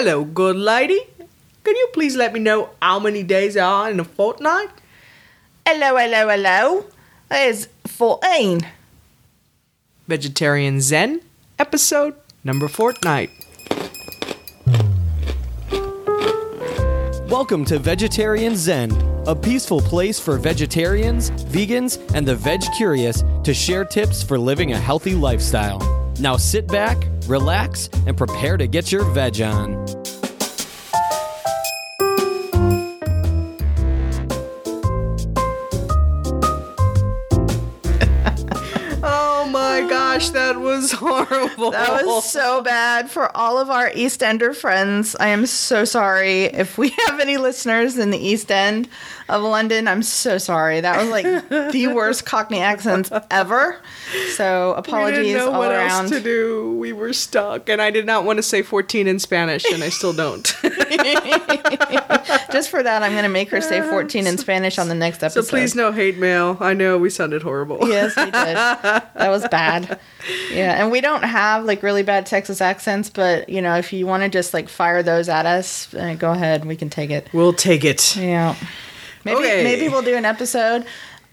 Hello, good lady. Can you please let me know how many days there are in a fortnight? Hello, hello, hello. There's 14. Vegetarian Zen, episode number fortnight. Welcome to Vegetarian Zen, a peaceful place for vegetarians, vegans, and the veg curious to share tips for living a healthy lifestyle. Now sit back, relax, and prepare to get your veg on. Oh my gosh, that was horrible. That was so bad for all of our East Ender friends. I am so sorry. If we have any listeners in the East End of London, I'm so sorry. That was like the worst Cockney accents ever. So apologies we didn't know all what around. else to do. We were stuck, and I did not want to say 14 in Spanish, and I still don't. Just for that, I'm going to make her say 14 in Spanish on the next episode. so please, no hate mail. I know we sounded horrible. Yes, we did. That was bad. Yeah, and we don't have like really bad Texas accents, but you know, if you want to just like fire those at us, uh, go ahead. We can take it. We'll take it. Yeah. Maybe Okay. maybe we'll do an episode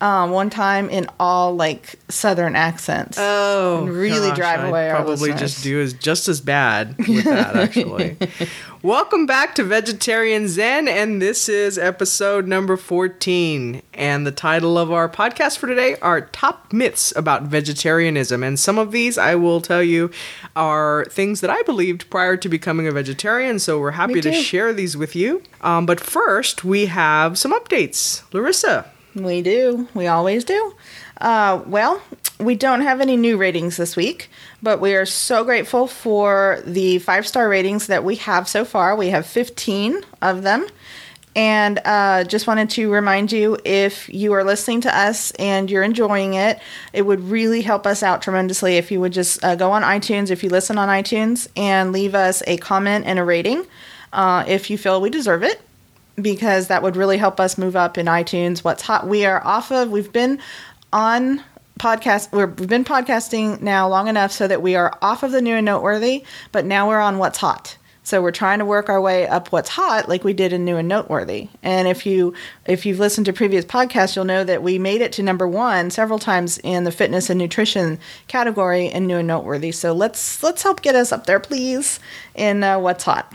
um, one time in all like Southern accents. Oh, And really gosh, drive I'd away our Probably just do is just as bad with that. Actually, welcome back to Vegetarian Zen, and this is episode number fourteen. And the title of our podcast for today are top myths about vegetarianism. And some of these, I will tell you, are things that I believed prior to becoming a vegetarian. So we're happy to share these with you. Um, but first, we have some updates. Larissa. We do. We always do. Uh, well, we don't have any new ratings this week, but we are so grateful for the five star ratings that we have so far. We have 15 of them. And uh, just wanted to remind you if you are listening to us and you're enjoying it, it would really help us out tremendously if you would just uh, go on iTunes, if you listen on iTunes, and leave us a comment and a rating uh, if you feel we deserve it because that would really help us move up in iTunes. What's hot? We are off of. We've been on podcast. We've been podcasting now long enough so that we are off of the new and noteworthy, but now we're on what's hot. So we're trying to work our way up what's hot, like we did in new and noteworthy. And if you if you've listened to previous podcasts, you'll know that we made it to number one several times in the fitness and nutrition category in new and noteworthy. So let's let's help get us up there, please, in uh, what's hot.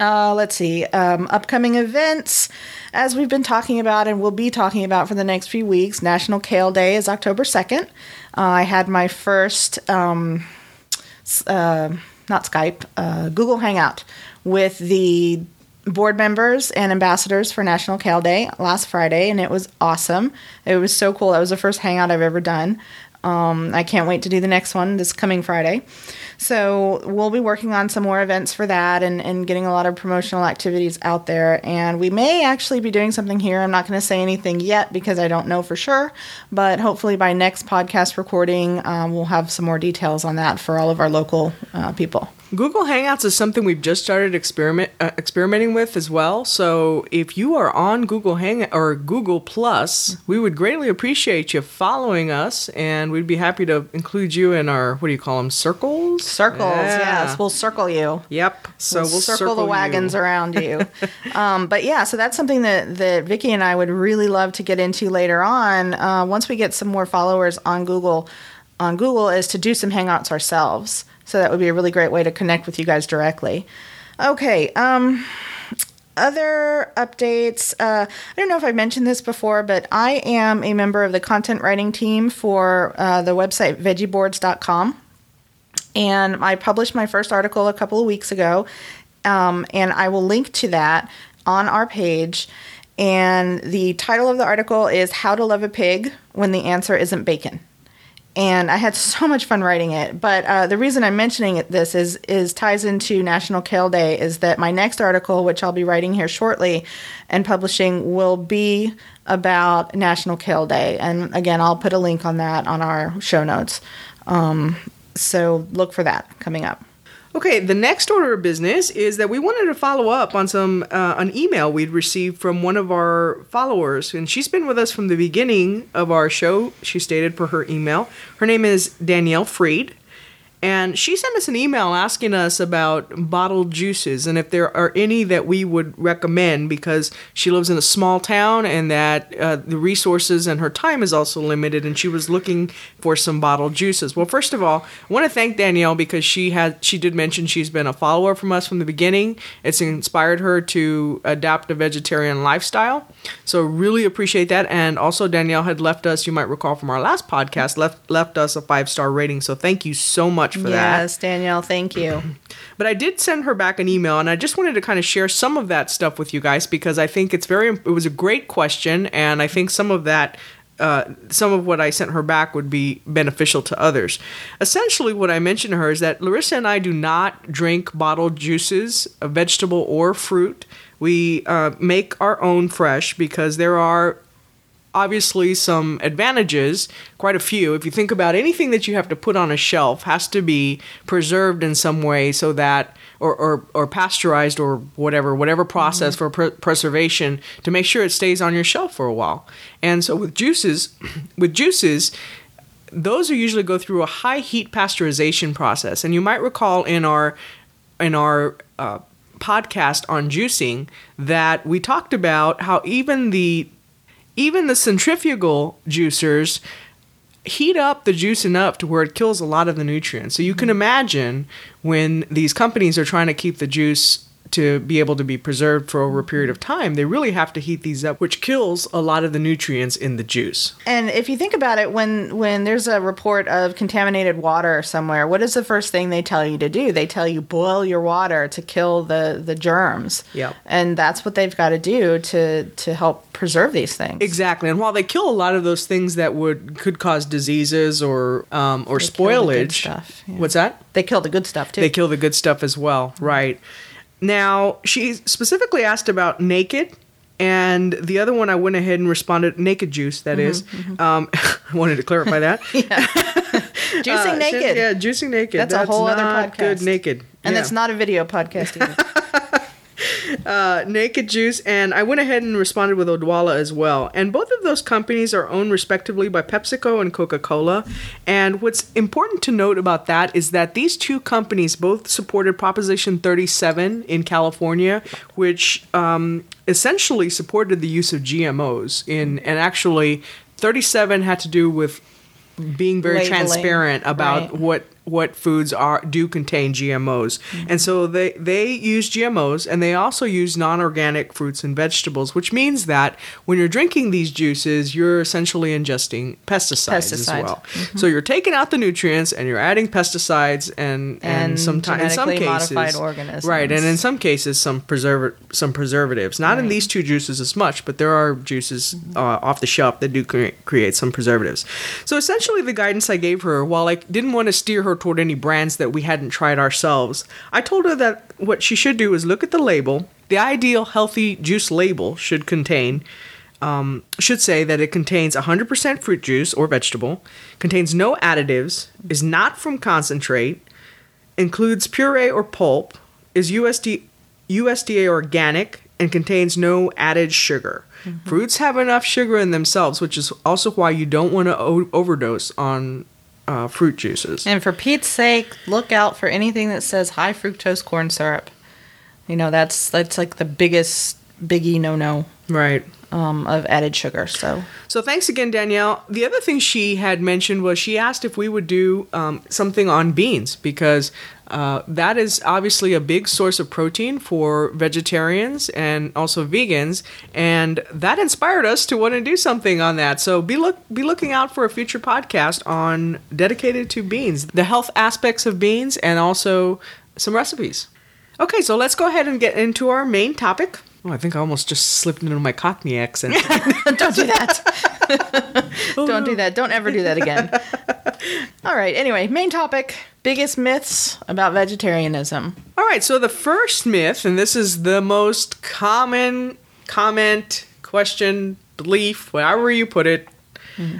Uh, let's see. Um, upcoming events, as we've been talking about and will be talking about for the next few weeks. National Kale Day is October 2nd. Uh, I had my first, um, uh, not Skype, uh, Google Hangout with the board members and ambassadors for National Kale Day last Friday, and it was awesome. It was so cool. That was the first hangout I've ever done. Um, I can't wait to do the next one this coming Friday. So we'll be working on some more events for that and, and getting a lot of promotional activities out there. And we may actually be doing something here. I'm not going to say anything yet because I don't know for sure. But hopefully by next podcast recording, um, we'll have some more details on that for all of our local uh, people. Google Hangouts is something we've just started experiment uh, experimenting with as well. So if you are on Google Hang or Google Plus, we would greatly appreciate you following us, and we'd be happy to include you in our what do you call them circles? Circles, Yeah. yes. We'll circle you. Yep. So we'll, circle, the you. wagons around you. um, but yeah, so that's something that, that Vicky and I would really love to get into later on. Uh, once we get some more followers on Google, on Google, is to do some hangouts ourselves. So that would be a really great way to connect with you guys directly. Okay. Um, other updates. Uh, I don't know if I've mentioned this before, but I am a member of the content writing team for uh, the website veggieboards.com and I published my first article a couple of weeks ago, um, and I will link to that on our page. And the title of the article is "How to Love a Pig When the Answer Isn't Bacon." And I had so much fun writing it. But uh, the reason I'm mentioning it, this is is ties into National Kale Day. Is that my next article, which I'll be writing here shortly and publishing, will be about National Kale Day. And again, I'll put a link on that on our show notes. Um, so look for that coming up. Okay, the next order of business is that we wanted to follow up on some uh, an email we'd received from one of our followers, and she's been with us from the beginning of our show. She stated per her email, her name is Danielle Freed, And she sent us an email asking us about bottled juices and if there are any that we would recommend because she lives in a small town and that uh, the resources and her time is also limited and she was looking for some bottled juices. Well, first of all, I want to thank Danielle because she had she did mention she's been a follower from us from the beginning. It's inspired her to adapt a vegetarian lifestyle. So really appreciate that. And also Danielle had left us, you might recall from our last podcast, left left us a five star rating. So thank you so much for that. Yes, Danielle, thank you. But I did send her back an email, and I just wanted to kind of share some of that stuff with you guys because I think it's very. It was a great question, and I think some of that. Uh, some of what I sent her back would be beneficial to others. Essentially, what I mentioned to her is that Larissa and I do not drink bottled juices, a vegetable or fruit. We uh, make our own fresh because there are obviously some advantages, quite a few. If you think about anything that you have to put on a shelf has to be preserved in some way so that or, or, or pasteurized or whatever, whatever process for pr- preservation to make sure it stays on your shelf for a while. And so with juices, with juices, those are usually go through a high heat pasteurization process. And you might recall in our in our uh, podcast on juicing that we talked about how even the even the centrifugal juicers heat up the juice enough to where it kills a lot of the nutrients. So you can imagine when these companies are trying to keep the juice to be able to be preserved for over a period of time, they really have to heat these up, which kills a lot of the nutrients in the juice. And if you think about it, when when there's a report of contaminated water somewhere, what is the first thing they tell you to do? They tell you boil your water to kill the the germs. Yep. And that's what they've got to do to to help preserve these things. Exactly, and while they kill a lot of those things that would could cause diseases or um, or They kill the good spoilage, stuff, yeah. what's that? They kill the good stuff too. They kill the good stuff as well, right? Now, she specifically asked about naked, and the other one I went ahead and responded naked juice. That is, Um, I wanted to clarify that. Juicing Uh, she- naked. yeah, juicing naked. That's a whole other not Good podcast. naked, And Yeah. it's not a video podcast either. Uh, naked juice, and I went ahead and responded with Odwalla as well. And both of those companies are owned respectively by PepsiCo and Coca Cola. And what's important to note about that is that these two companies both supported Proposition 37 in California, which um, essentially supported the use of GMOs. In and actually, 37 had to do with being very Labeling, transparent about right. what what foods are do contain GMOs. Mm-hmm. And so they they use GMOs and they also use non-organic fruits and vegetables, which means that when you're drinking these juices, you're essentially ingesting pesticides, as Pesticides. well. Mm-hmm. So you're taking out the nutrients and you're adding pesticides and and, And sometimes in some cases modified organisms. Right, and in some cases some preserv some preservatives. Not in these two juices as much, but there are juices mm-hmm. uh, off the shelf that do cre- create some preservatives. So essentially, the guidance I gave her, while I didn't want to steer her toward any brands that we hadn't tried ourselves, I told her that what she should do is look at the label. The ideal healthy juice label should contain. Um, should say that it contains 100% fruit juice or vegetable, contains no additives, is not from concentrate, includes puree or pulp, is USD, USDA organic, and contains no added sugar. Fruits have enough sugar in themselves, which is also why you don't want to o- overdose on uh, fruit juices. and for Pete's sake, look out for anything that says high fructose corn syrup. You know, that's that's like the biggest biggie no no right. Um, of added sugar. So So thanks again, Danielle. The other thing she had mentioned was she asked if we would do um, something on beans because uh, that is obviously a big source of protein for vegetarians and also vegans, and that inspired us to want to do something on that. So be look be looking out for a future podcast on dedicated to beans, the health aspects of beans, and also some recipes. Okay, so let's go ahead and get into our main topic. Oh, I think I almost just slipped into my Cockney accent. don't do that. Don't do that. Don't ever do that again. All right. Anyway, main topic biggest myths about vegetarianism. All right, so the first myth, and this is the most common comment, question, belief, whatever you put it,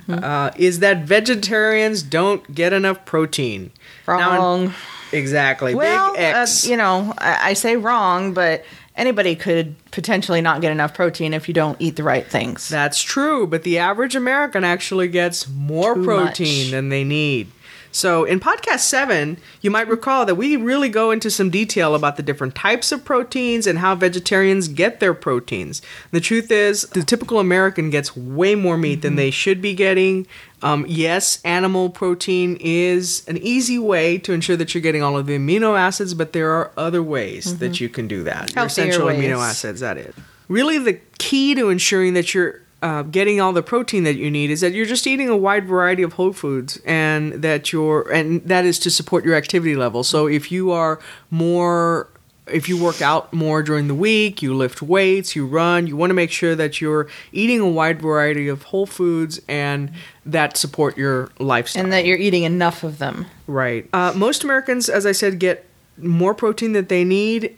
uh, is that vegetarians don't get enough protein. Now, Wrong. exactly. well, Big X. Uh, you know, I, I say wrong, but anybody could potentially not get enough protein if you don't eat the right things. That's true, but the average American actually gets more Too protein much. than they need. So, in podcast seven, you might recall that we really go into some detail about the different types of proteins and how vegetarians get their proteins. The truth is, the typical American gets way more meat than they should be getting. Um, yes, animal protein is an easy way to ensure that you're getting all of the amino acids, but there are other ways that you can do that. Your essential amino acids, that is. Really, the key to ensuring that you're uh, getting all the protein that you need is that you're just eating a wide variety of whole foods, and that you're, and that is to support your activity level. So if you are more if you work out more during the week, you lift weights, you run, you want to make sure that you're eating a wide variety of whole foods and that support your lifestyle. And that you're eating enough of them. Right. Uh, most Americans, as I said, get more protein that they need.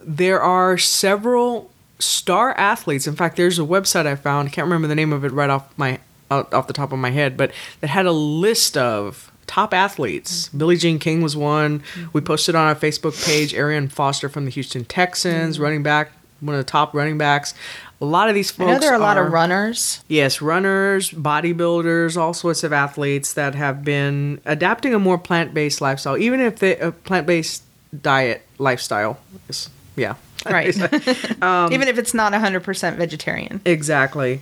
There are several star athletes. In fact, there's a website I found. I can't remember the name of it right off my off the top of my head, but that had a list of top athletes. Mm-hmm. Billie Jean King was one. We mm-hmm. posted on our Facebook page. Arian Foster from the Houston Texans, mm-hmm. running back, one of the top running backs. A lot of these folks. I know there are a lot are- of runners. Yes, runners, bodybuilders, all sorts of athletes that have been adapting a more plant-based lifestyle, even if they a plant-based diet lifestyle. is- yeah, Right. Um, Even if it's not 100% vegetarian. exactly.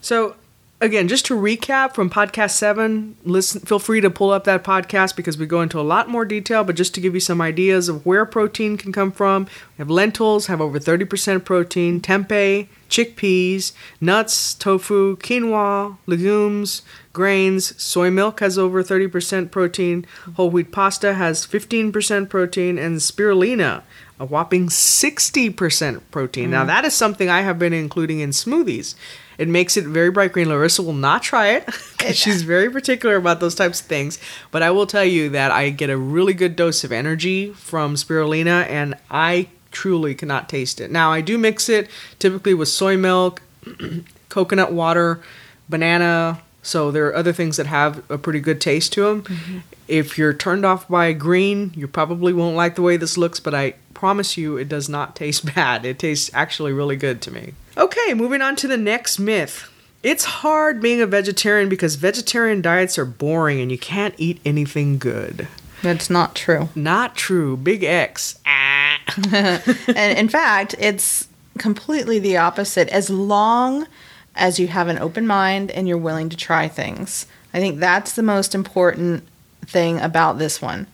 So again, just to recap from podcast seven, listen. Feel free to pull up that podcast because we go into a lot more detail. But just to give you some ideas of where protein can come from, we have lentils have over thirty percent protein, tempeh, chickpeas, nuts, tofu, quinoa, legumes, grains. Soy milk has over thirty percent protein. Whole wheat pasta has fifteen percent protein, and spirulina. A whopping 60% protein. Now, mm. that is something I have been including in smoothies. It makes it very bright green. Larissa will not try it 'cause she's very particular about those types of things. But I will tell you that I get a really good dose of energy from spirulina, and I truly cannot taste it. Now, I do mix it typically with soy milk, coconut water, banana. So there are other things that have a pretty good taste to them. Mm-hmm. If you're turned off by green, you probably won't like the way this looks, but I promise you it does not taste bad. It tastes actually really good to me. Okay, moving on to the next myth. It's hard being a vegetarian because vegetarian diets are boring and you can't eat anything good. That's not true. Not true. Big X. Ah. and in fact, it's completely the opposite. As long as you have an open mind and you're willing to try things, I think that's the most important thing about this one.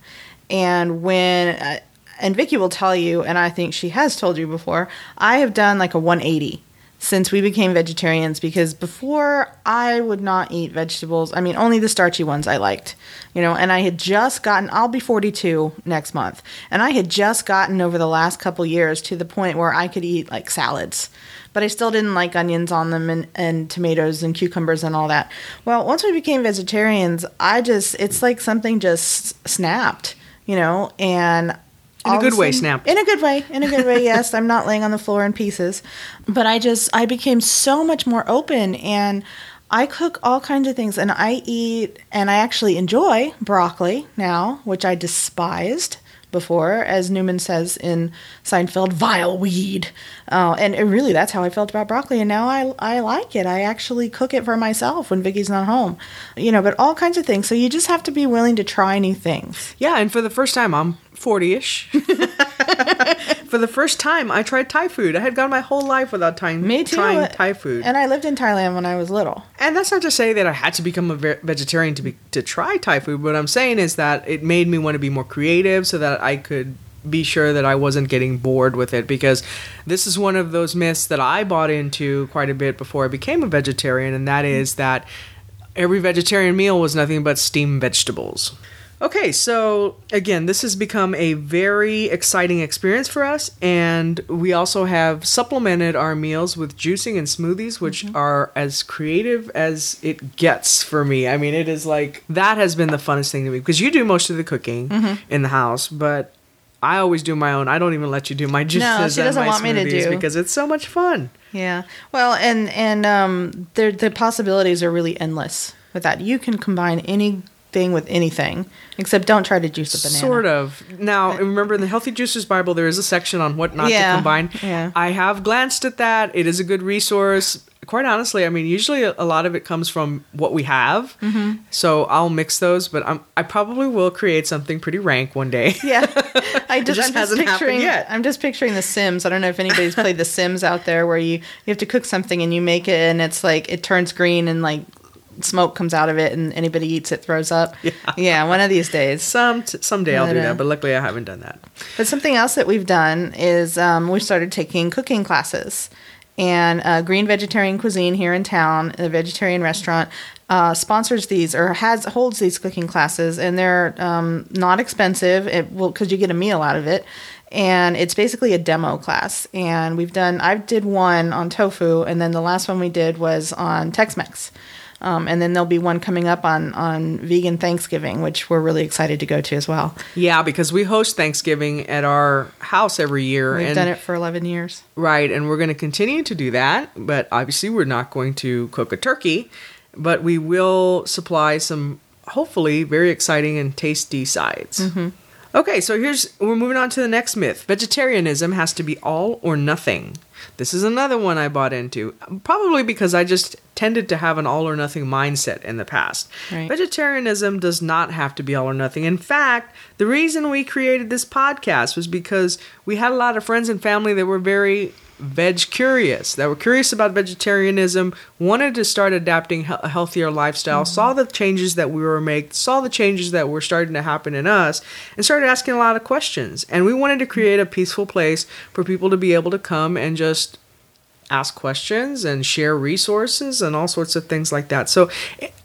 And when, uh, and Vicky will tell you, and I think she has told you before, I have done like a 180 since we became vegetarians because before I would not eat vegetables. I mean, only the starchy ones I liked, you know, and I had just gotten, I'll be 42 next month, and I had just gotten over the last couple years to the point where I could eat like salads. But I still didn't like onions on them and, and tomatoes and cucumbers and all that. Well, once we became vegetarians, I just, it's like something just snapped, you know, and In a good way, snapped. In a good way. In a good way, yes. I'm not laying on the floor in pieces. But I just, I became so much more open and I cook all kinds of things and I eat and I actually enjoy broccoli now, which I despised before, as Newman says in Seinfeld, vile weed. Uh, and it really, that's how I felt about broccoli. And now I, I like it. I actually cook it for myself when Vicky's not home. You know, but all kinds of things. So you just have to be willing to try new things. Yeah, and for the first time, I'm 40 ish. for the first time, I tried Thai food. I had gone my whole life without trying, Me too. trying Thai food. And I lived in Thailand when I was little. And that's not to say that I had to become a ve- vegetarian to be to try Thai food. What I'm saying is that it made me want to be more creative, so that I could be sure that I wasn't getting bored with it. Because this is one of those myths that I bought into quite a bit before I became a vegetarian, and that is that every vegetarian meal was nothing but steamed vegetables. Okay, so again, this has become a very exciting experience for us, and we also have supplemented our meals with juicing and smoothies, which mm-hmm. are as creative as it gets for me. I mean, it is like that has been the funnest thing to me because you do most of the cooking mm-hmm. in the house, but I always do my own. I don't even let you do my juices she and uh, doesn't my want me to do. because it's so much fun. Yeah. Well, and and um, there the possibilities are really endless with that. You can combine anything with anything, except don't try to juice a banana. Sort of. Now, remember in the Healthy Juicers Bible, there is a section on what not Yeah, to combine. yeah. I have glanced at that. It is a good resource. quite honestly, I mean, usually a, lot of it comes from what we have. Mm-hmm. So I'll mix those, but I'm, I probably will create something pretty rank one day. Yeah, I just, just I'm just hasn't happened picturing. yet. I'm just picturing The Sims. I don't know if anybody's played The Sims out there, where you you have to cook something and you make it, and it's like it turns green and like smoke comes out of it, and anybody eats it throws up. Yeah, one of these days. Some someday I'll do But, uh, that, but luckily I haven't done that. But something else that we've done is um, we started taking cooking classes. And uh, Green Vegetarian Cuisine here in town, a vegetarian restaurant, uh, sponsors these or has holds these cooking classes, and they're um, not expensive. It will because you get a meal out of it, and it's basically a demo class. And we've done I did one on tofu, and then the last one we did was on Tex-Mex. Um, and then there'll be one coming up on on vegan Thanksgiving, which we're really excited to go to as well. Yeah, because we host Thanksgiving at our house every year. We've and done it for 11 years. Right, and we're going to continue to do that, but obviously we're not going to cook a turkey, but we will supply some hopefully very exciting and tasty sides. Okay, so here's we're moving on to the next myth. Vegetarianism has to be all or nothing. This is another one I bought into, probably because I just tended to have an all or nothing mindset in the past. Right. Vegetarianism does not have to be all or nothing. In fact, the reason we created this podcast was because we had a lot of friends and family that were very veg curious, that were curious about vegetarianism, wanted to start adapting a healthier lifestyle, mm-hmm. saw the changes that we were making, saw the changes that were starting to happen in us, and started asking a lot of questions. And we wanted to create a peaceful place for people to be able to come and just ask questions and share resources and all sorts of things like that. So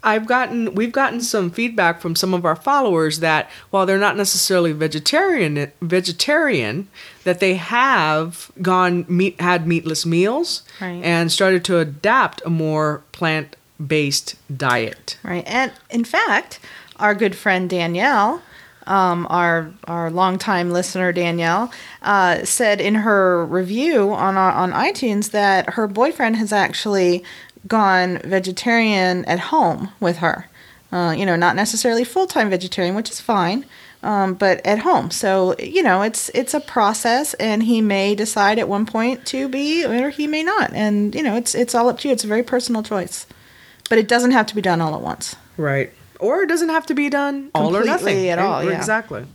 I've gotten we've gotten some feedback from some of our followers that while they're not necessarily vegetarian vegetarian that they have gone meat had meatless meals Right. and started to adapt a more plant-based diet. Right. And in fact, our good friend Danielle, um, our our longtime listener Danielle, uh, said in her review on our, on iTunes that her boyfriend has actually gone vegetarian at home with her. Uh, you know, not necessarily full time vegetarian, which is fine, um, but at home. So you know, it's it's a process, and he may decide at one point to be, or he may not. And you know, it's it's all up to you. It's a very personal choice, but it doesn't have to be done all at once. Right. Or it doesn't have to be done all or nothing at all, yeah. Mm-hmm. Exactly.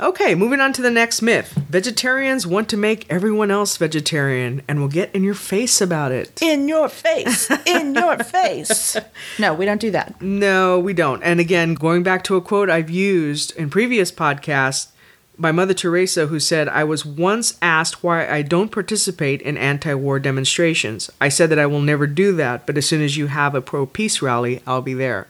Okay, moving on to the next myth. Vegetarians want to make everyone else vegetarian and will get in your face about it. In your face, in your face. No, we don't do that. No, we don't. And again, going back to a quote I've used in previous podcasts by Mother Teresa, who said, I was once asked why I don't participate in anti war demonstrations. I said that I will never do that, but as soon as you have a pro peace rally, I'll be there.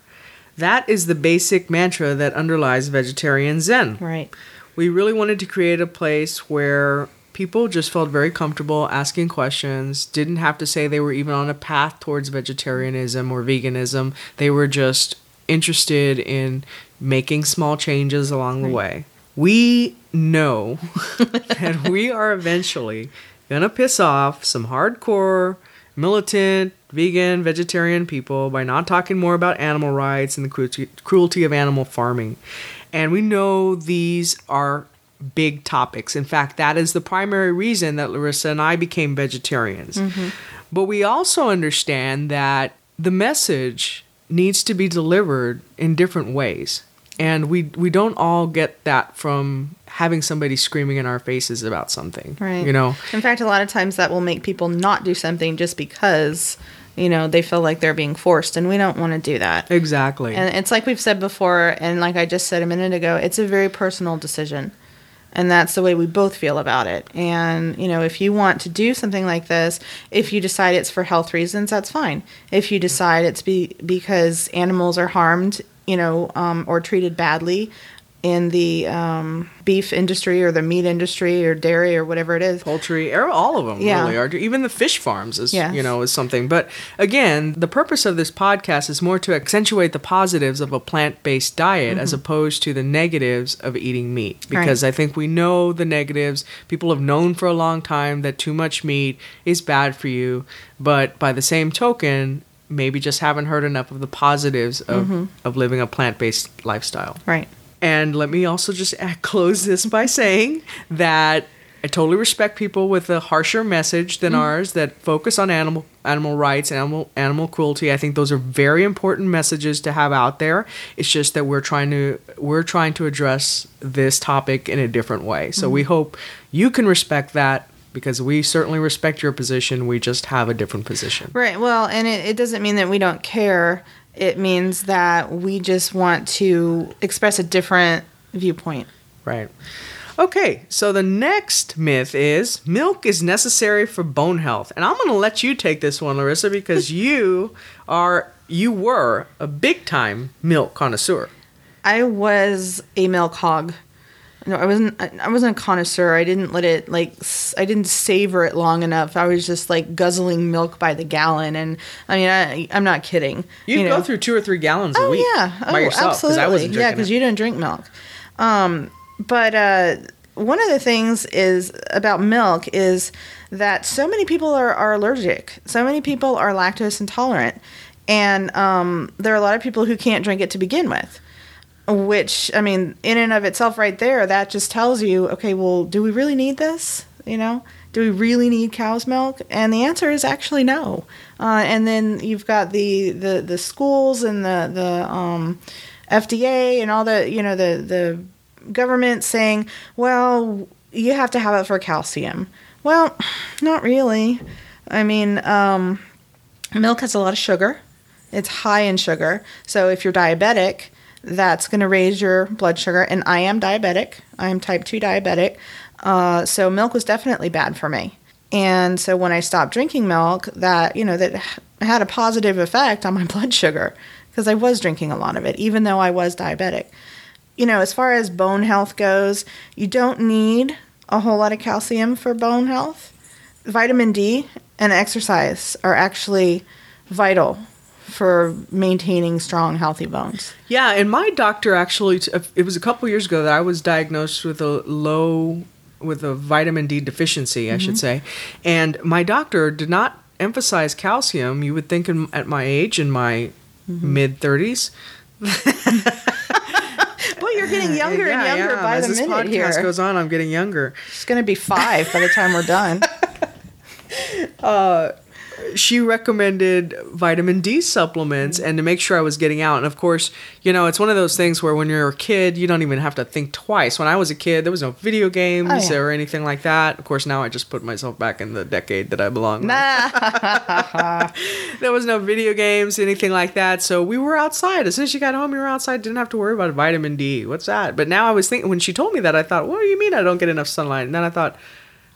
That is the basic mantra that underlies vegetarian Zen. Right. We really wanted to create a place where people just felt very comfortable asking questions, didn't have to say they were even on a path towards vegetarianism or veganism. They were just interested in making small changes along the way. We know that we are eventually going to piss off some hardcore, militant, vegan, vegetarian people by not talking more about animal rights and the cruelty, of animal farming. And we know these are big topics. In fact, that is the primary reason that Larissa and I became vegetarians. Mm-hmm. But we also understand that the message needs to be delivered in different ways. And we we don't all get that from having somebody screaming in our faces about something. Right. You know. In fact, a lot of times that will make people not do something just because, you know, they feel like they're being forced, and we don't want to do that. Exactly. And it's like we've said before, and like I just said a minute ago, it's a very personal decision. And that's the way we both feel about it. And, you know, if you want to do something like this, if you decide it's for health reasons, that's fine. If you decide it's be, because animals are harmed, you know, um, or treated badly in the um, beef industry or the meat industry or dairy or whatever it is, poultry, er, all of them Yeah. really are. Even the fish farms is Yes. you know is something. But again, the purpose of this podcast is more to accentuate the positives of a plant-based diet as opposed to the negatives of eating meat. Because I think we know the negatives. People have known for a long time that too much meat is bad for you. But by the same token, maybe just haven't heard enough of the positives of, of living a plant-based lifestyle. right? And let me also just close this by saying that I totally respect people with a harsher message than mm-hmm. ours that focus on animal animal rights, animal animal cruelty. I think those are very important messages to have out there. It's just that we're trying to we're trying to address this topic in a different way. So we mm-hmm. hope you can respect that because we certainly respect your position. We just have a different position. Right. Well, and it, it doesn't mean that we don't care. It means that we just want to express a different viewpoint. Right. Okay, so the next myth is milk is necessary for bone health. And I'm going to let you take this one, Larissa, because you are you were a big time milk connoisseur. I was a milk hog. No, I wasn't. I wasn't a connoisseur. I didn't let it like. I didn't savor it long enough. I was just like guzzling milk by the gallon, and I mean, I, I'm not kidding. You'd you go know. through two or three gallons a Oh week yeah, by oh, yourself absolutely. I wasn't yeah, because you don't drink milk. Um, but uh, one of the things is about milk is that so many people are, are allergic. So many people are lactose intolerant, and um, there are a lot of people who can't drink it to begin with. Which I mean, in and of itself, right there, that just tells you, okay, well, do we really need this? You know, do we really need cow's milk? And the answer is actually no. Uh, and then you've got the the the schools and the the um, FDA and all the you know the the government saying, well, you have to have it for calcium. Well, not really. I mean, um, milk has a lot of sugar. It's high in sugar. So if you're diabetic, that's going to raise your blood sugar. And I am diabetic. I am type 2 diabetic. Uh, so milk was definitely bad for me. And so when I stopped drinking milk, that, you know, that had a positive effect on my blood sugar because I was drinking a lot of it, even though I was diabetic. You know, as far as bone health goes, you don't need a whole lot of calcium for bone health. Vitamin D and exercise are actually vital for maintaining strong, healthy bones. Yeah, and my doctor actually, uh, it was a couple years ago that I was diagnosed with a low, with a vitamin D deficiency, I should mm-hmm. say. And my doctor did not emphasize calcium. You would think in, at my age, in my mm-hmm. mid 30s. Well, you're getting younger and Yeah, younger yeah, by as the this minute podcast here. goes on, I'm getting younger. it's going to be five by the time we're done. Uh, she recommended vitamin D supplements and to make sure I was getting out. And of course, you know, it's one of those things where when you're a kid, you don't even have to think twice. When I was a kid, there was no video games Oh, yeah. or anything like that. Of course, now I just put myself back in the decade that I belong. Nah. There was no video games, anything like that. So we were outside. As soon as you got home, you were outside. Didn't have to worry about vitamin D. What's that? But now I was thinking, when she told me that, I thought, what do you mean I don't get enough sunlight? And then I thought,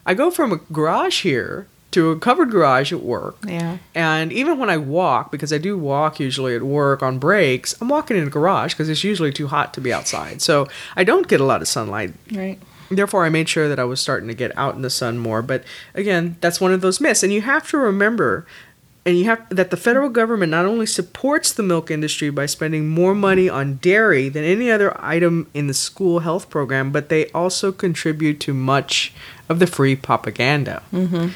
I go from a garage here to a covered garage at work. Yeah. And even when I walk, because I do walk usually at work on breaks, I'm walking in a garage because it's usually too hot to be outside. So I don't get a lot of sunlight. Right. Therefore, I made sure that I was starting to get out in the sun more. But again, that's one of those myths. And you have to remember, and you have that the federal government not only supports the milk industry by spending more money on dairy than any other item in the school health program, but they also contribute to much of the free propaganda. Mm-hmm.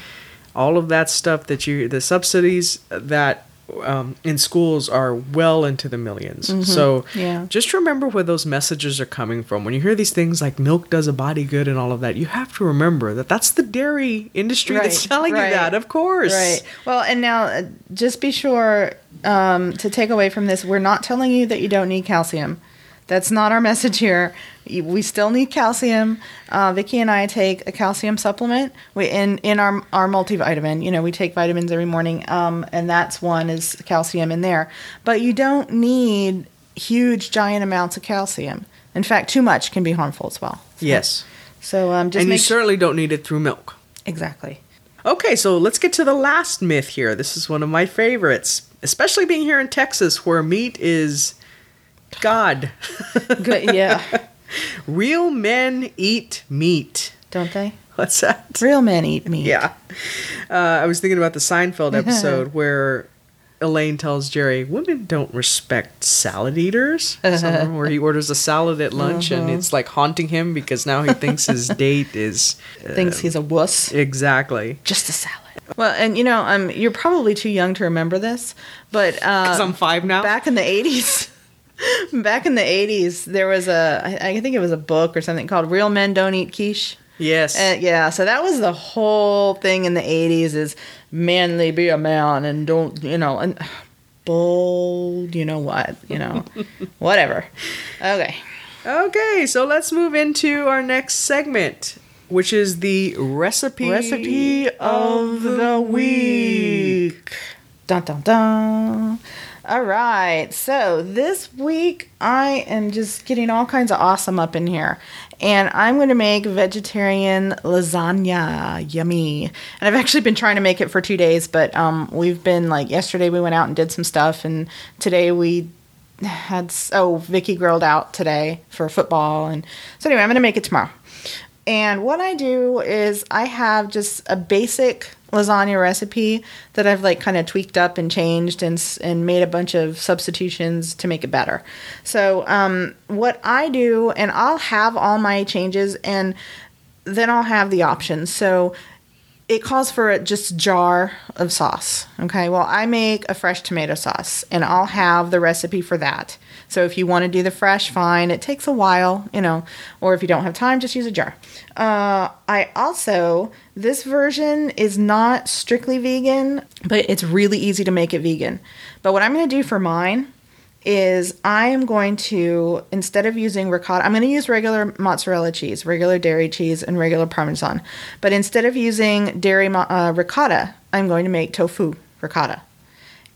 All of that stuff that you, the subsidies that um, in schools are well into the 1000000s So Yeah. just remember where those messages are coming from. When you hear these things like milk does a body good and all of that, you have to remember that that's the dairy industry that's telling right. you that, of course. Right. Well, and now uh, just be sure um, to take away from this we're not telling you that you don't need calcium. That's not our message here. We still need calcium. Uh, Vicky and I take a calcium supplement. We in in our our multivitamin. You know, we take vitamins every morning, um, and that's one is calcium in there. But you don't need huge, giant amounts of calcium. In fact, too much can be harmful as well. Yes. So um, just and you certainly don't need it through milk. exactly. Okay, so let's get to the last myth here. This is one of my favorites, especially being here in Texas where meat is God. Good. Yeah. Real men eat meat. don't they? What's that? Real men eat meat. Yeah. Uh, I was thinking about the Seinfeld episode where Elaine tells Jerry, women don't respect salad eaters. Where he orders a salad at lunch and it's like haunting him because now he thinks his date is. uh, Thinks he's a wuss. Exactly. Just a salad. Well, and you know, um, you're probably too young to remember this, but Because uh, I'm five now. back in the '80s, back in the '80s, there was a, I think it was a book or something called "Real Men Don't Eat Quiche." Yes. Uh, yeah, so that was the whole thing in the 80s is manly be a man and don't, you know, and bold, you know what, you know, whatever. Okay. Okay, so let's move into our next segment, which is the recipe Recipe of the week. Dun dun dun. All right, so this week I am just getting all kinds of awesome up in here. And I'm going to make vegetarian lasagna. Yummy. And I've actually been trying to make it for two days, but um, we've been like, yesterday we went out and did some stuff, and today we had, oh, Vicky grilled out today for football. And so anyway, I'm going to make it tomorrow. And what I do is I have just a basic lasagna recipe that I've like kind of tweaked up and changed and and made a bunch of substitutions to make it better. So um, what I do, and I'll have all my changes, and then I'll have the options. So it calls for a just jar of sauce. Okay, well, I make a fresh tomato sauce and I'll have the recipe for that. So if you want to do the fresh, fine. It takes a while, you know, or if you don't have time, just use a jar. Uh, I also, this version is not strictly vegan, but it's really easy to make it vegan. But what I'm going to do for mine is I am going to instead of using ricotta, I'm going to use regular mozzarella cheese, regular dairy cheese, and regular parmesan. But instead of using dairy uh, ricotta, I'm going to make tofu ricotta,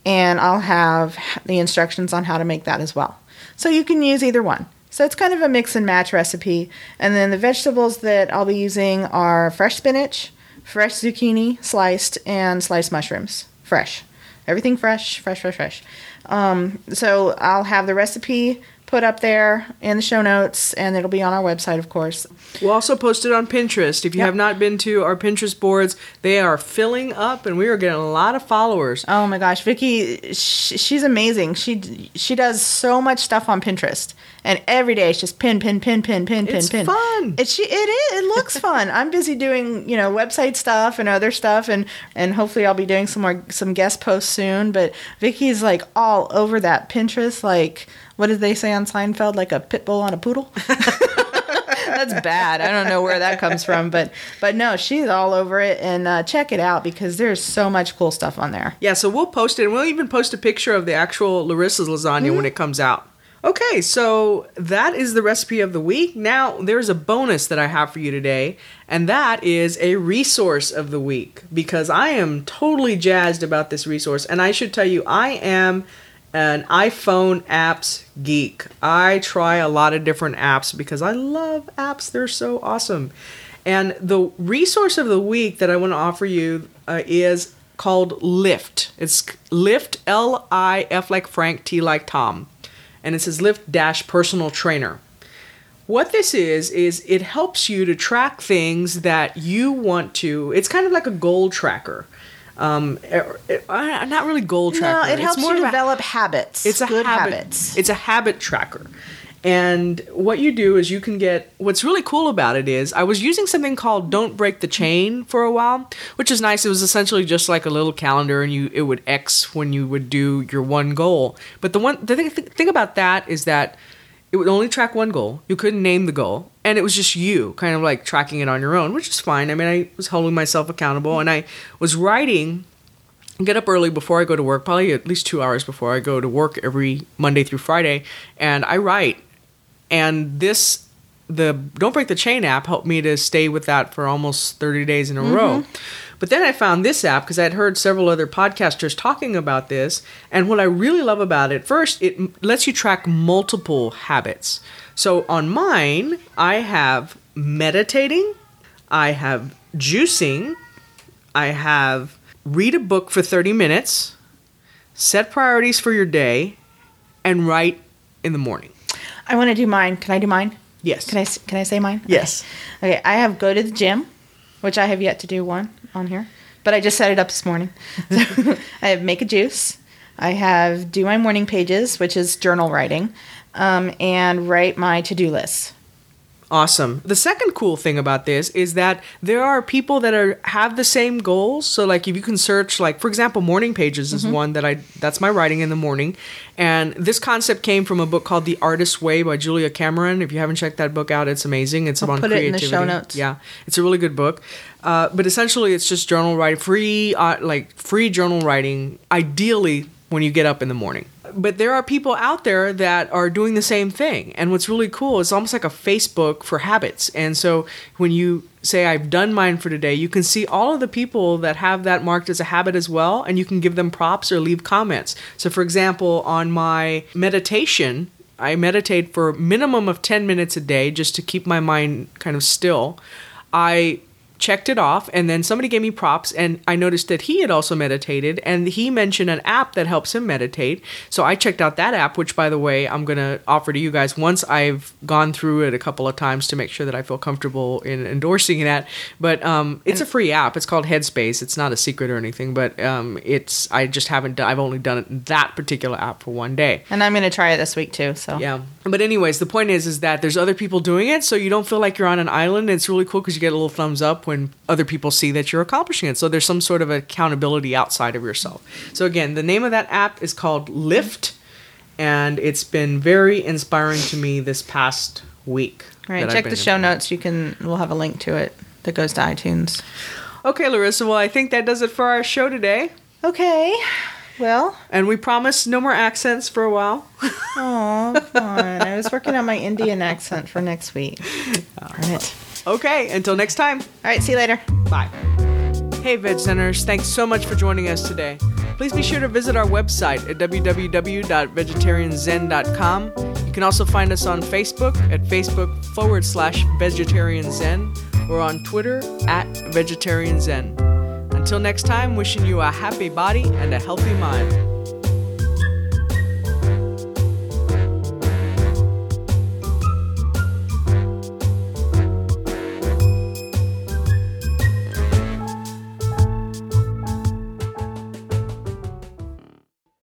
and I'll have the instructions on how to make that as well. So you can use either one. So it's kind of a mix and match recipe. And then the vegetables that I'll be using are fresh spinach, fresh zucchini sliced, and sliced mushrooms, fresh. Everything fresh, fresh, fresh, fresh. Um, so I'll have the recipe put up there in the show notes, and it'll be on our website, of course. We'll also post it on Pinterest. If you Yep. have not been to our Pinterest boards, they are filling up, and we are getting a lot of followers. Oh my gosh, Vicky, sh- she's amazing. She she does so much stuff on Pinterest, and every day it's just pin, pin, pin, pin, pin, pin, pin. It's pin. fun. It she it is. It looks fun. I'm busy doing you know website stuff and other stuff, and and hopefully I'll be doing some more some guest posts soon. But Vicky's like all over that Pinterest. Like what did they say on Seinfeld? Like a pit bull on a poodle. That's bad. I don't know where that comes from, but but no, she's all over it. And uh, check it out because there's so much cool stuff on there. Yeah, so we'll post it, and we'll even post a picture of the actual Larissa's lasagna Mm-hmm. when it comes out. Okay, so that is the recipe of the week. Now, there's a bonus that I have for you today, and that is a resource of the week because I am totally jazzed about this resource. And I should tell you, I am an iPhone apps geek. I try a lot of different apps because I love apps, they're so awesome. And the resource of the week that I want to offer you uh, is called Lift. It's Lift, L I F like Frank, T like Tom. And it says Lift dash personal trainer. What this is, is it helps you to track things that you want to. It's kind of like a goal tracker. Um, er- er- uh, not really goal tracker. No, it helps more you a- develop habits. it's a good habit, habits. It's a habit tracker. And what you do is you can get what's really cool about it is I was using something called Don't Break the Chain for a while, which is nice. It was essentially just like a little calendar and you it would X when you would do your one goal. But the one the thing, thing about that is that it would only track one goal. You couldn't name the goal. And it was just you kind of like tracking it on your own, which is fine. I mean, I was holding myself accountable and I was writing get up early before I go to work, probably at least two hours before I go to work every Monday through Friday, and I write. And this, the Don't Break the Chain app helped me to stay with that for almost 30 days in a row. Mm-hmm. But then I found this app because I'd heard several other podcasters talking about this. And what I really love about it, first, it lets you track multiple habits. So on mine, I have meditating, I have juicing, I have read a book for 30 minutes, set priorities for your day, and write in the morning. I want to do mine. Can I do mine? Yes. Can I can I say mine? Yes. Okay. I have go to the gym, which I have yet to do one on here, but I just set it up this morning. So I have make a juice. I have do my morning pages, which is journal writing, um, and write my to do list. Awesome. The second cool thing about this is that there are people that are have the same goals. So like if you can search like for example morning pages is one that I that's my writing in the morning. And this concept came from a book called The Artist's Way by Julia Cameron. If you haven't checked that book out, it's amazing. It's I'll about put it in the show notes. Yeah. It's a really good book. Uh, but essentially it's just journal writing free uh, like free journal writing ideally when you get up in the morning but there are people out there that are doing the same thing. And what's really cool is almost like a Facebook for habits. And so when you say, I've done mine for today, you can see all of the people that have that marked as a habit as well. And you can give them props or leave comments. So, for example, on my meditation, I meditate for a minimum of 10 minutes a day just to keep my mind kind of still. I checked it off and then somebody gave me props and I noticed that he had also meditated and he mentioned an app that helps him meditate. So I checked out that app which by the way I'm going to offer to you guys once I've gone through it a couple of times to make sure that I feel comfortable in endorsing that. But um, it's a free app. It's called Headspace. It's not a secret or anything, but um, it's I just haven't done, I've only done it, that particular app for one day. And I'm going to try it this week too. So Yeah. But anyways, the point is is that there's other people doing it, so you don't feel like you're on an island. It's really cool because you get a little thumbs up when other people see that you're accomplishing it. So there's some sort of accountability outside of yourself. So again, the name of that app is called Lift, and it's been very inspiring to me this past week. All right, check the show notes. You can. We'll have a link to it that goes to iTunes. Okay, Larissa. Well, I think that does it for our show today. Okay. Well, And we promise no more accents for a while. oh, come on. I was working on my Indian accent for next week. Darn it. Okay, until next time. All right, see you later. Bye. Hey, Veg Centers, thanks so much for joining us today. Please be sure to visit our website at www.vegetarianzen.com. You can also find us on Facebook at Facebook forward slash Vegetarian Zen or on Twitter at Vegetarian Zen. Until next time, wishing you a happy body and a healthy mind.